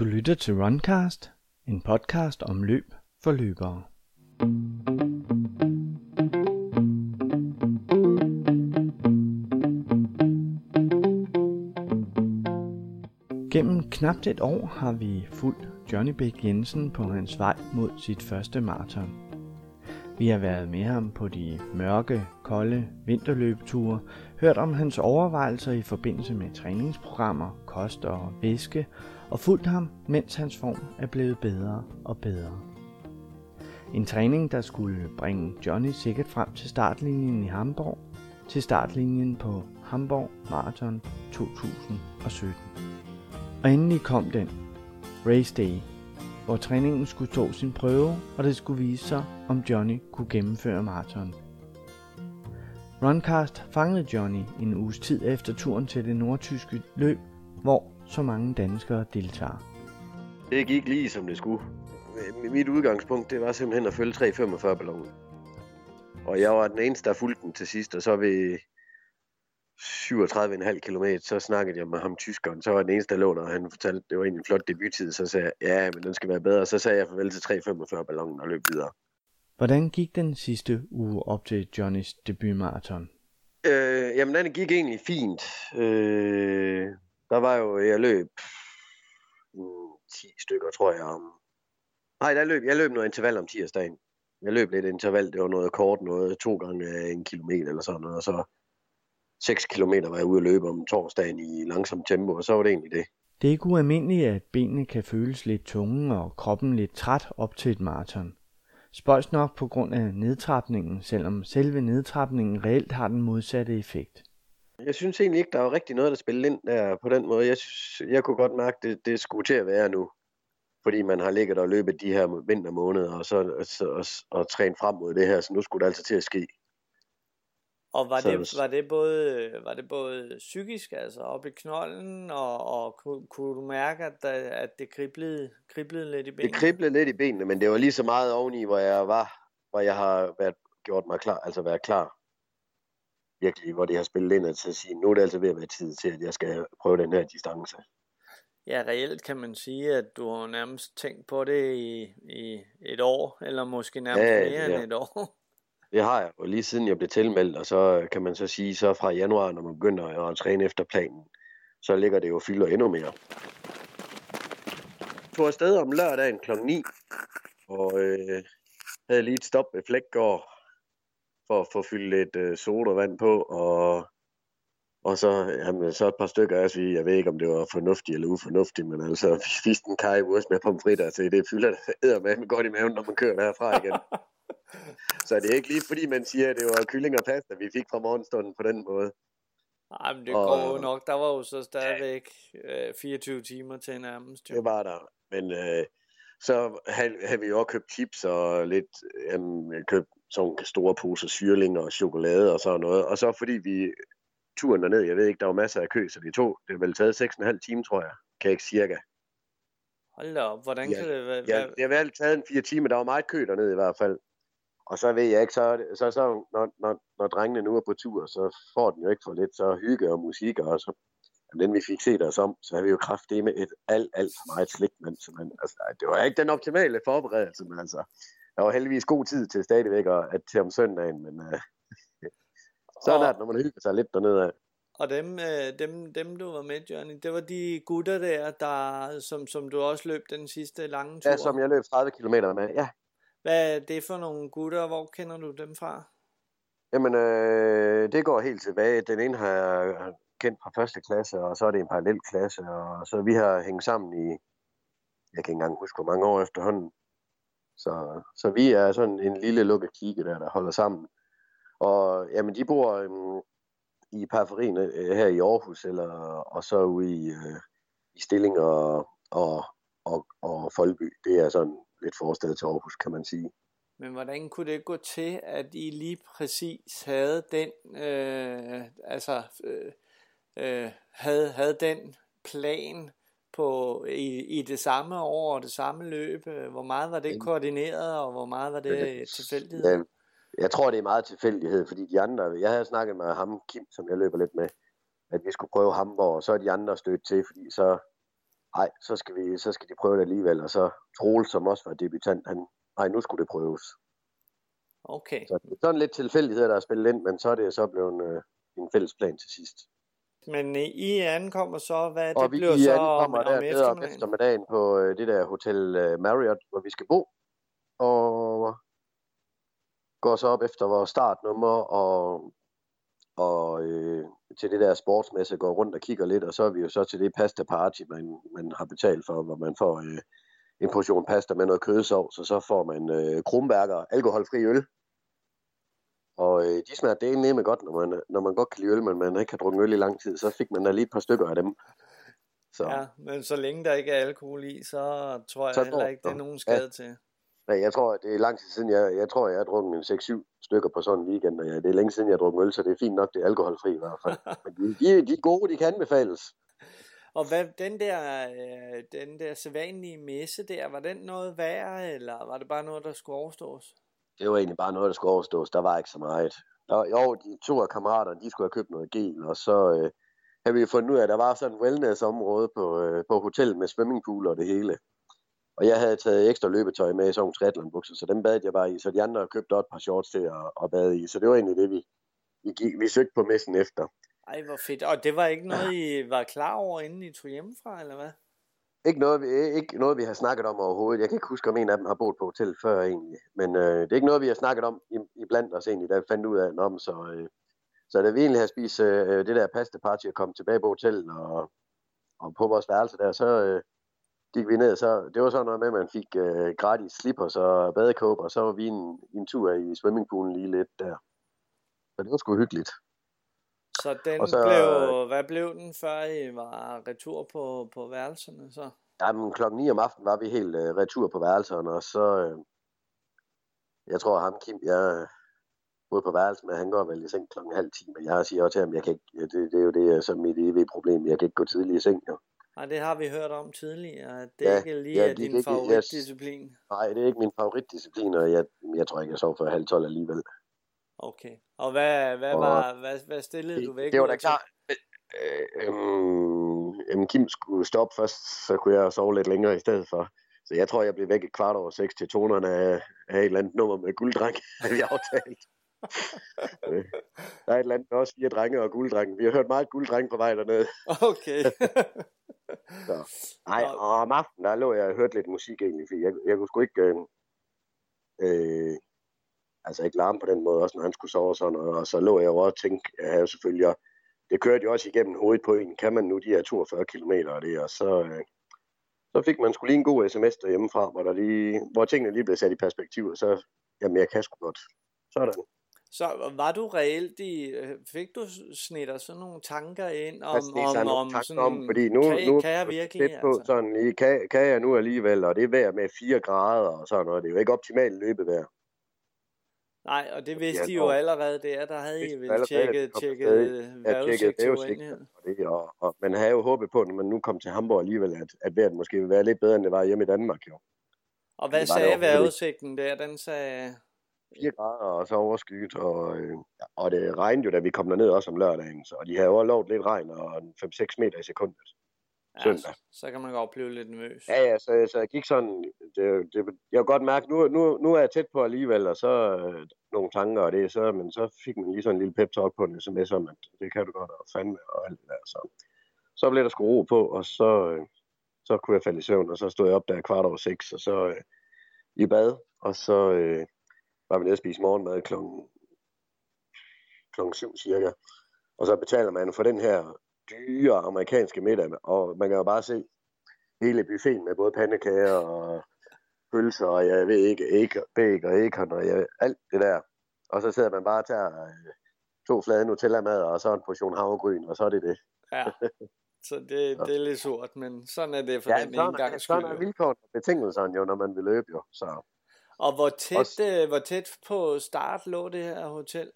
Du lytter til Runcast, en podcast om løb for løbere. Gennem knap et år har vi fulgt Johnny Bæk Jensen på hans vej mod sit første maraton. Vi har været med ham på de mørke, kolde vinterløbeture, hørt om hans overvejelser i forbindelse med træningsprogrammer, kost og væske, og fulgt ham, mens hans form er blevet bedre og bedre. En træning, der skulle bringe Johnny sikkert frem til startlinjen i Hamburg, til startlinjen på Hamburg Marathon 2017. Og endelig kom den, Race Day, hvor træningen skulle stå sin prøve, og det skulle vise sig, om Johnny kunne gennemføre maraton. Runcast fangede Johnny en uges tid efter turen til det nordtyske løb, hvor så mange danskere deltager. Det gik lige som det skulle. Mit udgangspunkt, det var simpelthen at følge 345 ballonen. Og jeg var den eneste, der fulgte den til sidst, og så ved 37,5 km, så snakkede jeg med ham tyskeren, så var den eneste, der lå der, og han fortalte, det var egentlig en flot debuttid, så sagde jeg, ja, men den skal være bedre. Så sagde jeg farvel til 3,45 ballonen og løb videre. Hvordan gik den sidste uge op til Johnnys debutmarathon? Øh, jamen, den gik egentlig fint. Øh, der var jo, jeg løb mm, 10 stykker, tror jeg, om... Nej, der løb, jeg løb noget interval om tirsdagen. Jeg løb lidt interval, det var noget kort, noget to gange en kilometer eller sådan noget, og så 6 km var jeg ude at løbe om torsdagen i langsomt tempo, og så var det egentlig det. Det er ikke ualmindeligt, at benene kan føles lidt tunge og kroppen lidt træt op til et maraton. Spøjs nok på grund af nedtrapningen, selvom selve nedtrapningen reelt har den modsatte effekt. Jeg synes egentlig ikke, der var rigtig noget, der spillede ind der på den måde. Jeg, synes, jeg kunne godt mærke, at det, det skulle til at være nu. Fordi man har ligget og løbet de her vintermåneder, og så og, og, og trænet frem mod det her, så nu skulle det altså til at ske. Og var, det, var, det både, var det både psykisk, altså op i knolden, og, og kunne, kunne du mærke, at, at det kriblede, kriblede lidt i benene? Det kriblede lidt i benene, men det var lige så meget oveni, hvor jeg var, hvor jeg har været, gjort mig klar, altså været klar. Virkelig, hvor det har spillet ind til at sige, nu er det altså ved at være tid til, at jeg skal prøve den her distance. Ja, reelt kan man sige, at du har nærmest tænkt på det i, i et år, eller måske nærmest ja, mere ja. end et år. Det har jeg, og lige siden jeg blev tilmeldt, og så kan man så sige, så fra januar, når man begynder at træne efter planen, så ligger det jo fylder endnu mere. Jeg tog afsted om lørdagen kl. 9, og øh, havde lige et stop ved Flækgård, for at få fyldt lidt øh, sodavand på, og, og så, jamen, så et par stykker af sige, jeg ved ikke, om det var fornuftigt eller ufornuftigt, men altså, vi spiste en kajewurst med pomfritter, så det fylder med godt i maven, når man kører derfra igen. Så det er ikke lige fordi, man siger, at det var kylling og pasta, vi fik fra morgenstunden på den måde. Nej, men det og, går jo nok. Der var jo så stadigvæk ja. øh, 24 timer til nærmest. Jo. Det var der. Men øh, så havde, havde vi jo også købt chips og lidt, øh, købt sådan store poser syrling og chokolade og sådan noget. Og så fordi vi turen derned, jeg ved ikke, der var masser af kø, så vi tog, det har vel taget 6,5 timer, tror jeg, kan ikke cirka. Hold da op, hvordan ja, kan det være? Ja, det har vel taget en fire timer, der var meget kø dernede i hvert fald. Og så ved jeg ikke, så, så, så når, når, når drengene nu er på tur, så får den jo ikke for lidt så hygge og musik, og så den vi fik set os om, så har vi jo kraftigt med et alt, alt for meget slik, men så man, altså, det var ikke den optimale forberedelse, men altså, der var heldigvis god tid til stadigvæk at, at til om søndagen, men uh, sådan og, er det, når man hygger sig lidt dernede af. Og dem, øh, dem, dem, du var med, Johnny, det var de gutter der, der som, som du også løb den sidste lange tur? Ja, som jeg løb 30 km med, ja. Hvad er det for nogle gutter, hvor kender du dem fra? Jamen, øh, det går helt tilbage. Den ene har jeg kendt fra første klasse, og så er det en parallel klasse, og så vi har hængt sammen i, jeg kan ikke engang huske, hvor mange år efterhånden. Så, så vi er sådan en lille lukket kigge der, der holder sammen. Og jamen, de bor øhm, i periferien øh, her i Aarhus, eller, og så ude i, øh, i Stilling og, og, og, og Folby. Det er sådan lidt forstad til Aarhus, kan man sige. Men hvordan kunne det gå til, at I lige præcis havde den, øh, altså, øh, øh, havde, havde den plan på, i, i det samme år og det samme løb? Hvor meget var det koordineret, og hvor meget var det tilfældighed? Ja, jeg tror, det er meget tilfældighed, fordi de andre, jeg havde snakket med ham, Kim, som jeg løber lidt med, at vi skulle prøve Hamburg, og så er de andre stødt til, fordi så nej, så skal, vi, så skal de prøve det alligevel. Og så Troel, som også var debutant, han, nej, nu skulle det prøves. Okay. Så det er sådan lidt tilfældigheder, der er spillet ind, men så er det så blevet øh, en fælles plan til sidst. Men øh, I ankommer så, hvad Og det vi bliver I så om, om der om eftermiddagen? eftermiddagen på øh, det der Hotel øh, Marriott, hvor vi skal bo. Og går så op efter vores startnummer og, og øh, til det der sportsmesse går rundt og kigger lidt, og så er vi jo så til det pasta party, man, man har betalt for, hvor man får øh, en portion pasta med noget kødsovs, og så får man øh, krumberger, alkoholfri øl. Og øh, de smager det nemme godt, når man, når man godt kan lide øl, men man ikke har drukket øl i lang tid, så fik man da lige et par stykker af dem. Så. Ja, men så længe der ikke er alkohol i, så tror jeg Så heller ikke, det er nogen skade til. Nej, jeg tror, det er lang tid siden, jeg, jeg tror, jeg har drukket en 6-7 stykker på sådan en weekend, og ja, det er længe siden, jeg har drukket øl, så det er fint nok, det er alkoholfri i hvert fald. Men de, de, de er gode, de kan anbefales. Og hvad, den der, øh, den der sædvanlige messe der, var den noget værre, eller var det bare noget, der skulle overstås? Det var egentlig bare noget, der skulle overstås. Der var ikke så meget. Der, jo, de to af kammeraterne, de skulle have købt noget gel, og så øh, havde vi fundet ud af, at der var sådan et wellness-område på, øh, på hotellet med swimmingpool og det hele. Og jeg havde taget ekstra løbetøj med i sådan nogle bukser, så dem bad jeg bare i, så de andre købte også et par shorts til at, at bade i. Så det var egentlig det, vi, vi, gik, vi søgte på messen efter. Ej, hvor fedt. Og det var ikke noget, I var klar over, inden I tog hjemmefra, eller hvad? Ikke noget, vi, ikke noget, vi har snakket om overhovedet. Jeg kan ikke huske, om en af dem har boet på hotel før egentlig. Men øh, det er ikke noget, vi har snakket om i, i blandt os egentlig, da vi fandt ud af om. Så, øh, så da vi egentlig har spist øh, øh det der pasta party og kom tilbage på hotellet og, og på vores værelse der, så øh, gik vi ned. Så det var sådan noget med, at man fik øh, gratis slippers og badekåb, og så var vi en, en tur i swimmingpoolen lige lidt der. Så det var sgu hyggeligt. Så den Og så- blev, hvad blev den, før I var retur på, på værelserne så? Jamen, klokken 9 om aftenen var vi helt øh, retur på værelserne, og så, øh, jeg tror ham, Kim, jeg boede på værelsen med, han går vel i seng klokken halv 10, men jeg siger også til ham, jeg kan ikke, det, det er jo det, som mit evige problem, jeg kan ikke gå tidligt i seng, jo. Nej, det har vi hørt om tidligere, det Ja, ikke lige ja, er din det- jeg- favoritdisciplin. Nej, det er ikke min favoritdisciplin, og jeg, jeg tror ikke, jeg sov før halv 12 alligevel. Okay. Og hvad, hvad, Og- var, hvad, hvad stillede du væk? det var da klart. Øh, øhm, jamen, Kim skulle stoppe først, så kunne jeg sove lidt længere i stedet for. Så jeg tror, jeg blev væk et kvart over seks til tonerne af, af et eller andet nummer med gulddreng, havde vi aftalt. Øh, der er et eller andet også fire drenge og gulddrenge. Vi har hørt meget gulddreng på vej dernede. Okay. Så. Nej, Nå. og om aftenen, der lå jeg og hørte lidt musik egentlig, fordi jeg, jeg kunne sgu ikke... Øh, øh, altså ikke larme på den måde, også når han skulle sove og sådan noget. Og så lå jeg også og tænkte, jeg havde selvfølgelig... Og det kørte jo også igennem hovedet på en. Kan man nu de her 42 km og det? Og så, øh, så fik man skulle lige en god sms derhjemmefra, hvor, der lige, hvor tingene lige blev sat i perspektiv, og så, jamen jeg kan sgu godt. Sådan. Så var du reelt i, øh, fik du snitter sådan nogle tanker ind om, om, om tanker sådan, om, fordi nu, kan, nu kan jeg virkelig, på altså? sådan kan, kan jeg nu alligevel, og det er vejr med 4 grader og sådan noget. Det er jo ikke optimalt løbevejr. Nej, og det vidste I jo allerede der, der havde I vel tjekket, tjekket uendelighed. og og, man havde jo håbet på, når man nu kom til Hamburg alligevel, at, at vejret måske ville være lidt bedre, end det var hjemme i Danmark jo. Og hvad sagde vejrudsigten der? Den sagde, 4 grader og så overskyet, og, øh, og det regnede jo, da vi kom derned også om lørdagen, så og de havde jo lovet lidt regn og 5-6 meter i sekundet. Ja, Søndag. så, så kan man godt blive lidt nervøs. Ja, ja, så, så jeg gik sådan, det, det, jeg kunne godt mærke, nu, nu, nu er jeg tæt på alligevel, og så øh, nogle tanker og det, så, men så fik man lige sådan en lille pep talk på en sms om, at det kan du godt, og fandme, og alt det der, så. Så blev der sgu ro på, og så, øh, så kunne jeg falde i søvn, og så stod jeg op der kvart over seks, og så øh, i bad, og så øh, var vi nede og spise morgenmad klokken, klokken syv cirka. Og så betaler man for den her dyre amerikanske middag, og man kan jo bare se hele buffeten med både pandekager og pølser, og jeg ved ikke, æg, bæk og ægkon, og jeg, alt det der. Og så sidder man bare og tager øh, to flade Nutella-mad, og så en portion havregryn, og så er det det. Ja. Så det, det er lidt surt, men sådan er det for Ja, den ene sådan, er, gang sådan skyld. er jo. vilkårene og betingelserne jo, når man vil løbe jo. Så Og hvor tæt, Også- øh, hvor tæt på start lå det her hotel?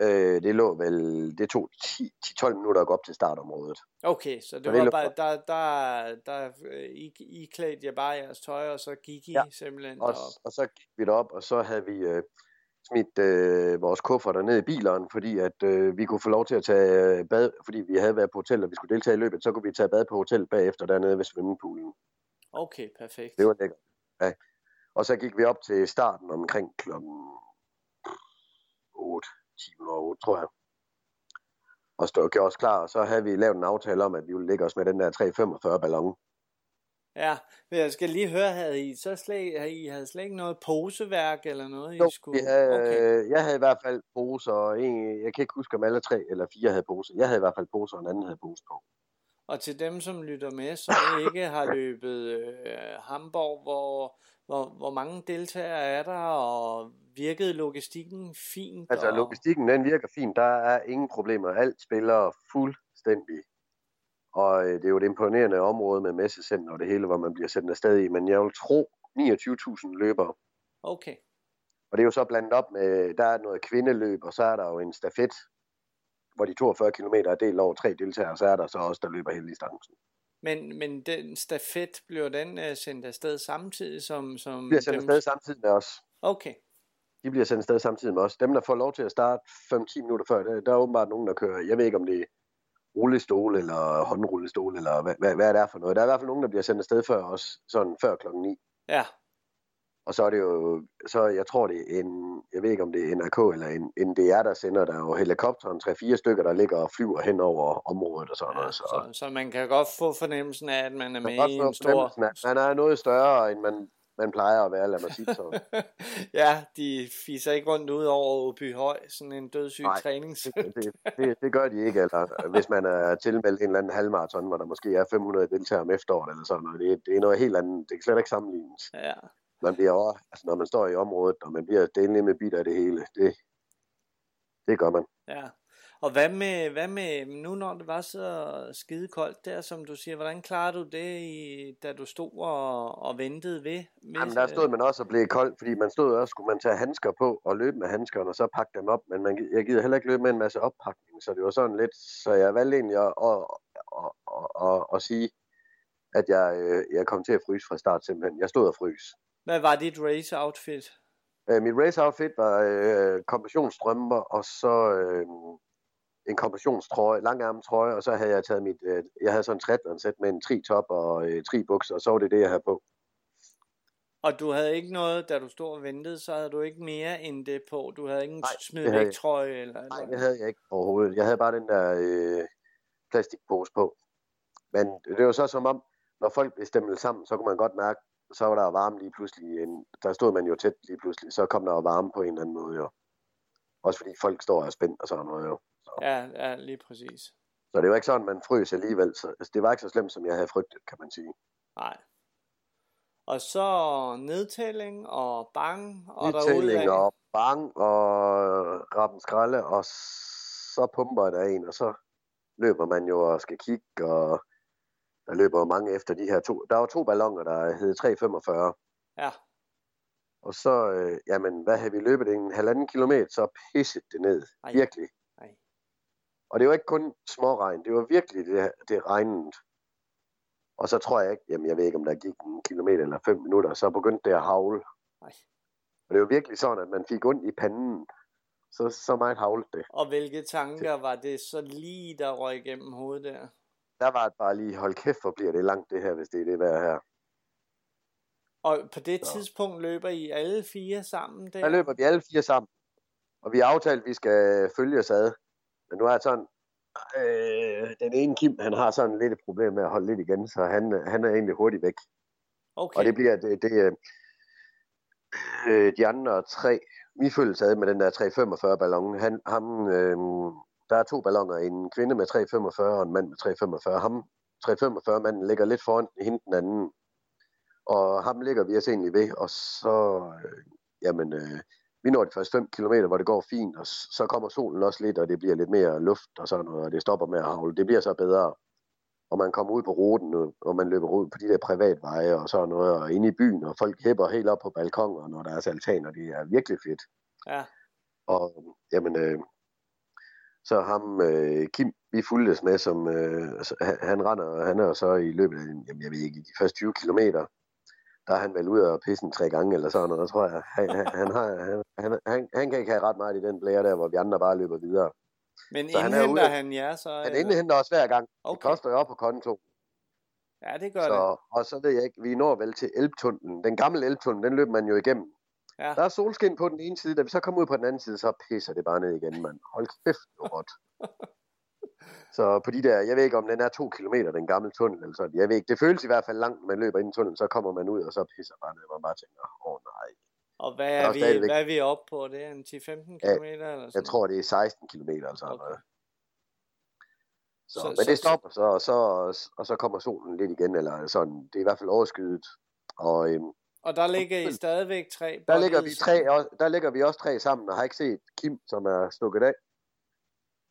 Øh, det lå vel, det tog 10-12 minutter at gå op til startområdet. Okay, så det Så det var lå- bare, der, der, der øh, I, I klædte jer bare jeres tøj, og så gik I Ja, simpelthen Og, derop. og så gik vi derop, og så havde vi, øh, smidt øh, vores kufferter ned i bilerne, fordi at øh, vi kunne få lov til at tage øh, bad, fordi vi havde været på hotel, og vi skulle deltage i løbet, så kunne vi tage bad på hotel bagefter dernede ved svømmepoolen. Okay, perfekt. Det var lækkert. Ja. Og så gik vi op til starten omkring klokken 8, 10 8, tror jeg. Og stod gjorde os klar, og så havde vi lavet en aftale om, at vi ville lægge os med den der 345 ballon. Ja, men jeg skal lige høre, havde I så slet, havde I havde slet ikke noget poseværk eller noget, Jo, I skulle? havde, Okay. jeg havde i hvert fald poser, og en, jeg kan ikke huske, om alle tre eller fire havde poser. Jeg havde i hvert fald poser, og en anden havde pose på. Og til dem, som lytter med, som ikke har løbet øh, Hamburg, hvor, hvor, hvor mange deltagere er der, og virkede logistikken fint? Altså, og... logistikken, den virker fint. Der er ingen problemer. Alt spiller fuldstændig. Og øh, det er jo et imponerende område med messecenter og det hele, hvor man bliver sendt afsted i. Men jeg vil tro 29.000 løbere. Okay, Og det er jo så blandet op med, der er noget kvindeløb, og så er der jo en stafet, hvor de 42 km er delt over tre deltagere, så er der så også, der løber hele distancen. men, men den stafet, bliver den øh, sendt afsted samtidig som... som De bliver sendt dem... afsted samtidig med os. Okay, De bliver sendt afsted samtidig med os. Dem, der får lov til at starte 5-10 minutter før, der, der er åbenbart nogen, der kører, jeg ved ikke, om det er rullestol eller håndrullestol, eller hvad, hvad, hvad det er for noget. Der er i hvert fald nogen, der bliver sendt afsted før os, sådan før klokken 9. ja, Og så er det jo, så jeg tror det er en, jeg ved ikke om det er NRK eller en, en DR, der sender der er jo helikopteren, 3-4 stykker, der ligger og flyver hen over området og sådan noget. Så, så, så man kan godt få fornemmelsen af, at man er med i en stor... man er noget større, end man, man plejer at være, lad mig sige sådan. ja, de fiser ikke rundt ud over Åby Høj, sådan en dødssyg Nej, trænings... det, det, det, det gør de ikke, eller hvis man er tilmeldt en eller anden halvmarathon, hvor der måske er 500 deltagere om efteråret eller sådan noget. Det, det er noget helt andet. Det kan slet ikke sammenlignes. ja, Man bliver også, altså når man står i området, og man bliver delt med bit af det hele, det, det gør man. ja. Og hvad med, hvad med, nu når det var så skide koldt der, som du siger, hvordan klarede du det, i, da du stod og, og ventede ved? ved Jamen, der stod man også og blev kold, fordi man stod også, skulle man tage handsker på og løbe med handskerne, og så pakke dem op. Men man, jeg gider heller ikke løbe med en masse oppakning, så det var sådan lidt, så jeg valgte egentlig at, at, at, at, at, at sige, at jeg, øh, jeg kom til at fryse fra start simpelthen. Jeg stod og frys. Hvad var dit race outfit? Øh, mit race outfit var øh, kompressionsstrømper, og så øh, en kompressionstrøje, langærmet trøje, og så havde jeg taget mit, øh, jeg havde sådan en triathlon-sæt med en tri-top og øh, tri-bukser, og så var det det, jeg havde på. Og du havde ikke noget, da du stod og ventede, så havde du ikke mere end det på. Du havde ikke en Nej, smid væk trøje eller Nej, det havde jeg ikke overhovedet. Jeg havde bare den der øh, plastikpose på. Men det var så som om, når folk blev stemmet sammen, så kunne man godt mærke, så var der varme lige pludselig. En, der stod man jo tæt lige pludselig, så kom der jo varme på en eller anden måde jo. Også fordi folk står og er spændt og sådan noget jo. Ja, ja, lige præcis. Så det var ikke sådan, man frøs alligevel. Så, altså, det var ikke så slemt, som jeg havde frygtet, kan man sige. Nej. Og så nedtælling og bang og derudad. og bang og rappen skralde, og så pumper der en, og så løber man jo og skal kigge, og der løber jo mange efter de her to. Der var to ballonger, der hed 345, Ja, og så, øh, jamen, hvad havde vi løbet? En halvanden kilometer, så pisset det ned. Ej. Virkelig. Ej. Og det var ikke kun småregn, det var virkelig det, det regnede. Og så tror jeg ikke, jamen jeg ved ikke, om der gik en kilometer eller fem minutter, så begyndte det at havle. Ej. Og det var virkelig sådan, at man fik ondt i panden. Så, så meget havlede det. og hvilke tanker var det så lige, der røg igennem hovedet der? Der var det bare lige, hold kæft, hvor bliver det langt det her, hvis det er det værd her. Og på det Så. tidspunkt løber I alle fire sammen der? Der løber vi alle fire sammen. Og vi har aftalt, at vi skal følge os ad. Men nu er det sådan, øh, den ene Kim, han har sådan lidt et problem med at holde lidt igen, så han, han er egentlig hurtigt væk. Okay, Og det bliver det, det øh, øh, de andre tre, vi følges ad med den der 345 ballon. Han, ham, øh, der er to balloner, en kvinde med 345 og en mand med 345. Ham, 345 manden ligger lidt foran hende den anden. Og ham ligger vi os egentlig ved, og så, øh, jamen, øh, vi når de første 5 km, hvor det går fint, og så kommer solen også lidt, og det bliver lidt mere luft og sådan noget, og det stopper med at havle. Det bliver så bedre. Og man kommer ud på ruten, og- og man løber ud på de der privatveje og sådan noget, og inde i byen, og folk hæpper helt op på balkoner, når der er altaner. Det er virkelig fedt. ja, Og jamen, øh, så ham, øh, Kim, vi fuldtes med, som øh, så han, render, han er så i løbet af, jamen, jeg ved ikke, de første 20 kilometer, der er han vel ude og pisse en tre gange eller sådan noget, tror jeg. Han, han, han, har, han, han, han, han kan ikke have ret meget i den blære der, hvor vi andre bare løber videre. Men Så han er indhenter ude- han jer så? Han eller? indhenter os hver gang. Det Okay. koster jo op på konto. Ja, det gør det. Så, og så ved jeg ikke, vi når vel til Elbtunnelen. Den gamle Elbtunnel, den løber man jo igennem. Ja. Der er solskin på den ene side, da vi så kommer ud på den anden side, så pisser det bare ned igen, mand. Hold kæft, godt. Så på de der, jeg ved ikke om den er to kilometer, den gamle tunnel, eller sådan. Jeg ved ikke, det føles i hvert fald langt, når man løber ind i tunnelen, så kommer man ud, og så pisser bare ned, og man bare tænker, åh oh, nej. Og hvad er, er vi, stadigvæk- hvad er vi oppe på? Det er en 10-15 Ja, km? eller sådan Jeg tror, det er 16 kilometer, eller sådan Okay. noget. Så, Så- men så- det stopper så, og så, og så kommer solen lidt igen, eller sådan. Det er i hvert fald overskyet. Og øhm, Og der ligger I stadigvæk tre Der ligger, vi tre, der ligger vi også tre sammen, og har ikke set Kim, som er stukket af.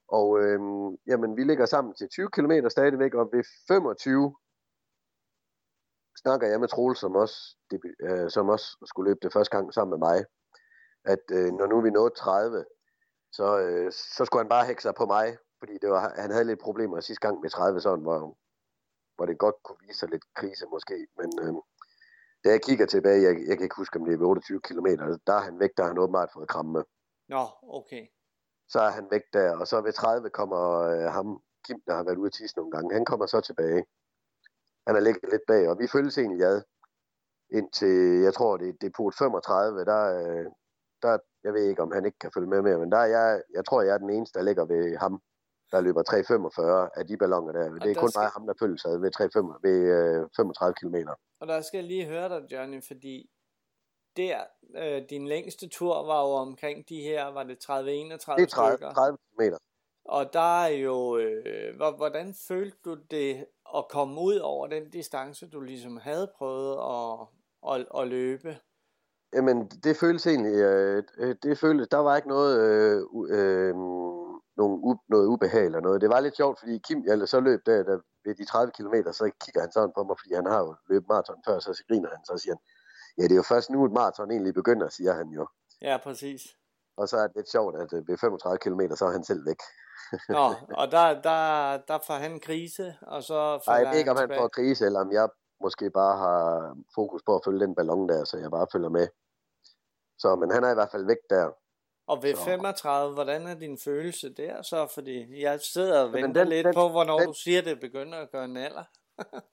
Og øhm, jamen, vi ligger sammen til 20 km stadigvæk, og ved 25 snakker jeg med Troel, som også, debu- øh, som også skulle løbe det første gang sammen med mig, at øh, når nu er vi nået 30, så, øh, så skulle han bare hække sig på mig, fordi det var, han havde lidt problemer sidste gang med 30, sådan, hvor, hvor det godt kunne vise sig lidt krise måske, men øh, da jeg kigger tilbage, jeg, jeg kan ikke huske, om det er ved 28 km, der er han væk, der har han åbenbart fået kramme. Nå, okay. Så er han væk der, og så ved 30 kommer øh, ham, Kim, der har været ude at tisse nogle gange, han kommer så tilbage. Han er ligget lidt bag, og vi følges egentlig ad indtil, jeg tror, det er depot 35, der, øh, der, jeg ved ikke, om han ikke kan følge med mere, men der er jeg, jeg tror, jeg er den eneste, der ligger ved ham, der løber 3,45 af de ballonger der. Det er der kun skal- mig ham, der følges ad ved, 3, ved øh, 35 km. Og der skal jeg lige høre dig, Johnny, fordi der, øh, din længste tur var jo omkring de her, var det 30-31 Det er 30, stykker? 30 km. Og der er jo, øh, hvor- hvordan følte du det at komme ud over den distance, du ligesom havde prøvet at, at, at løbe? Jamen, det føles egentlig, øh, øh, det føles, der var ikke noget, øh, øh, nogen u, noget ubehag eller noget. Det var lidt sjovt, fordi Kim, jeg så løb der, der ved de 30 km, så kigger han sådan på mig, fordi han har jo løbet maraton før, så griner han, så siger han, ja, det er jo først nu, et maraton egentlig begynder, siger han jo. Ja, præcis. Og så er det lidt sjovt, at øh, ved 35 km, så er han selv væk. Nå, og der, der, der får han krise, og så Ej, falder jeg ved ikke, om han tilbage. får krise, eller om jeg måske bare har fokus på at følge den ballon der, så jeg bare følger med. Så, men han er i hvert fald væk der. Og ved Så- 35, hvordan er din følelse der så? Fordi jeg sidder og venter den- lidt den- på, hvornår den- du siger, det begynder at gøre en alder.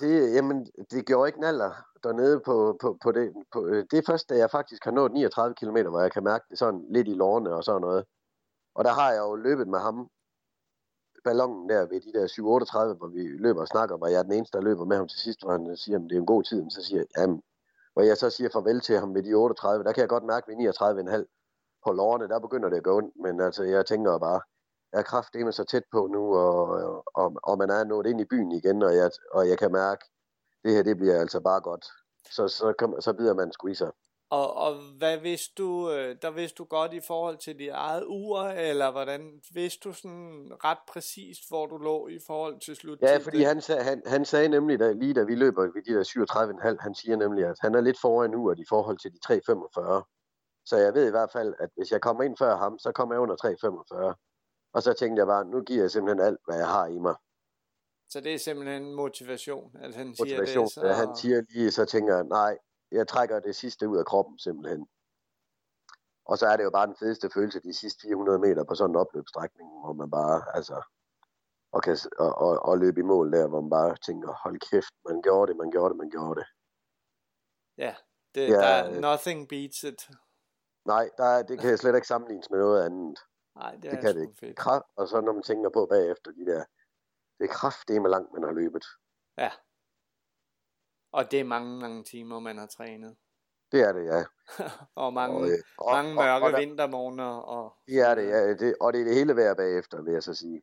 Det, jamen, det gjorde ikke naller dernede på, på, på det. På, øh, det er først, da jeg faktisk har nået 39 km, hvor jeg kan mærke det sådan lidt i lårene og sådan noget. Og der har jeg jo løbet med ham, ballonen der ved de der 7-38, hvor vi løber og snakker, hvor jeg er den eneste, der løber med ham til sidst, hvor han siger, at det er en god tid, så siger jeg, jamen, hvor jeg så siger farvel til ham ved de 38, der kan jeg godt mærke ved 39,5 på lårene, der begynder det at gå ondt, men altså, jeg tænker bare, jeg er kraftedeme så tæt på nu, og, og, og man er nået ind i byen igen, og jeg, og jeg kan mærke, det her, det bliver altså bare godt. Så, så, kom, så bider man sgu i sig. Og, og hvad vidste du, øh, der vidste du godt i forhold til dit eget ur, eller hvordan vidste du sådan ret præcist, hvor du lå i forhold til sluttiden? Ja, fordi han, sag, han, han sagde nemlig, da, lige da vi løber ved de der 37,5, han siger nemlig, at han er lidt foran nu i forhold til de 3,45. Så jeg ved i hvert fald, at hvis jeg kommer ind før ham, så kommer jeg under 3,45. Og så tænkte jeg bare, nu giver jeg simpelthen alt, hvad jeg har i mig. Så det er simpelthen motivation, at han siger Motivation. det. Så... Han siger lige, så tænker jeg, nej, jeg trækker det sidste ud af kroppen simpelthen. Og så er det jo bare den fedeste følelse, de sidste 400 meter på sådan en opløbsstrækning, hvor man bare, altså, og, kan, og, og, og løbe i mål der, hvor man bare tænker, hold kæft, man gjorde det, man gjorde det, man gjorde det. Ja, det, Ja, der er øh. nothing beats it. Nej, der er, det kan slet ikke sammenlignes med noget andet. Nej, det, Det er kan det ikke. fedt. Kraft, og så når man tænker på bagefter de der, det er kraftedeme langt, man har løbet. Ja. Og det er mange, mange timer, man har trænet. Det er det, ja. og mange, og, øh, og, mange mørke og, og, vintermorgener. Og, Det er det, ja. Det, og det er det hele værd bagefter, vil jeg så sige.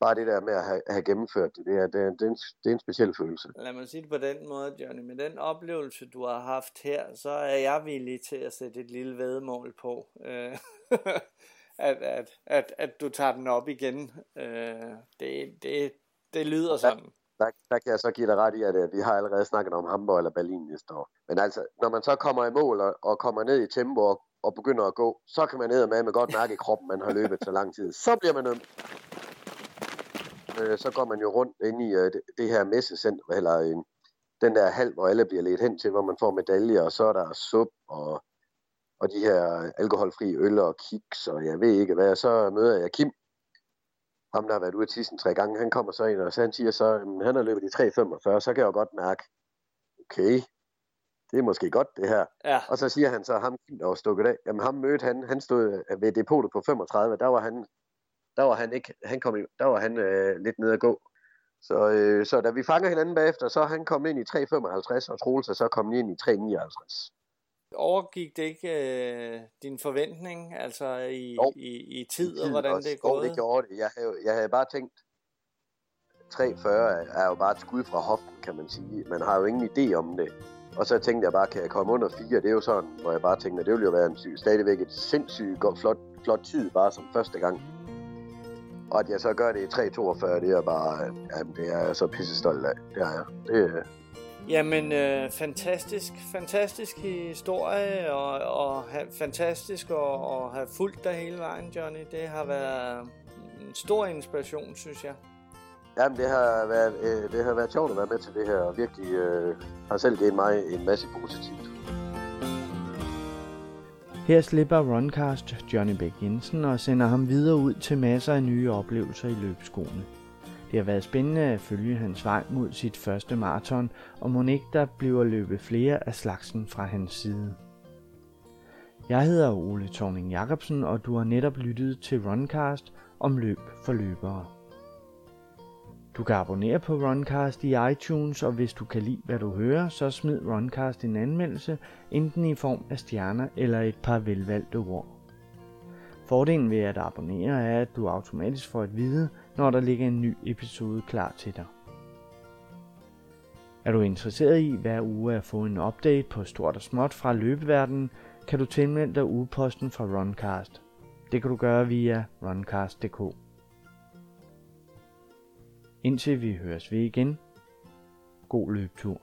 Bare det der med at have, have gennemført det, det er, det, er, det, er en, det er en speciel følelse. Lad mig sige det på den måde, Johnny. Med den oplevelse, du har haft her, så er jeg villig til at sætte et lille vedmål på. Øh, at, at, at, at du tager den op igen. Øh, det, det, det lyder sådan. Der, der kan jeg så give dig ret i, at øh, vi har allerede snakket om Hamburg eller Berlin næste år. Men altså, når man så kommer i mål og, og kommer ned i tempo og, og begynder at gå, så kan man ned med med godt mærke i kroppen, man har løbet så lang tid. Så bliver man øm. Øh, så går man jo rundt ind i øh, det, det her messecenter, eller øh, den der halv, hvor alle bliver ledt hen til, hvor man får medaljer, og så er der sup og, og de her alkoholfri øl og kiks, og jeg ved ikke hvad. Så møder jeg Kim, ham der har været ude af tissen tre gange, han kommer så ind, og så han siger så, at han har løbet i 3.45, så kan jeg jo godt mærke, okay, det er måske godt det her. Ja. Og så siger han så, ham der var stukket af, jamen ham mødte han, han stod ved depotet på 35, der var han, der var han ikke, han kom i, der var han øh, lidt nede at gå. Så, øh, så da vi fanger hinanden bagefter, så er han kommet ind i 3.55, og Troels er så kommet ind i 3.59. Overgik det ikke øh, din forventning, altså i, Jo. i, i tid, og hvordan også. det er Jo, gået? det gjorde det. Jeg havde, jeg havde bare tænkt, 340 er jo bare et skud fra hoften, kan man sige. Man har jo ingen idé om det. Og så tænkte jeg bare, kan jeg komme under 4? Det er jo sådan, hvor jeg bare tænkte, at det ville jo være en syg, stadigvæk et sindssygt godt, flot, flot tid, bare som første gang. Og at jeg så gør det i 3.42, det er bare, jamen, det er jeg så pisse stolt af. Det er jeg. Det, er- Jamen, øh, fantastisk, fantastisk historie, og, og ha, fantastisk at, at have fulgt dig hele vejen, Johnny. Det har været en stor inspiration, synes jeg. jamen, det har, været, øh, det har været sjovt at være med til det her, og virkelig øh, har selv givet mig en masse positivt. Her slipper Runcast Johnny Bæk Jensen og sender ham videre ud til masser af nye oplevelser i løbskoene. Det har været spændende at følge hans vej mod sit første maraton, og må ikke der bliver løbet flere af slagsen fra hans side. Jeg hedder Ole Thorning Jacobsen, og du har netop lyttet til Runcast om løb for løbere. Du kan abonnere på Runcast i iTunes, og hvis du kan lide, hvad du hører, så smid Runcast en anmeldelse, enten i form af stjerner eller et par velvalgte ord. Fordelen ved at abonnere er, at du automatisk får at vide, når der ligger en ny episode klar til dig. Er du interesseret i hver uge at få en update på stort og småt fra løbeverdenen, kan du tilmelde dig ugeposten fra Runcast. Det kan du gøre via runcast.dk. Indtil vi høres ved igen. God løbetur.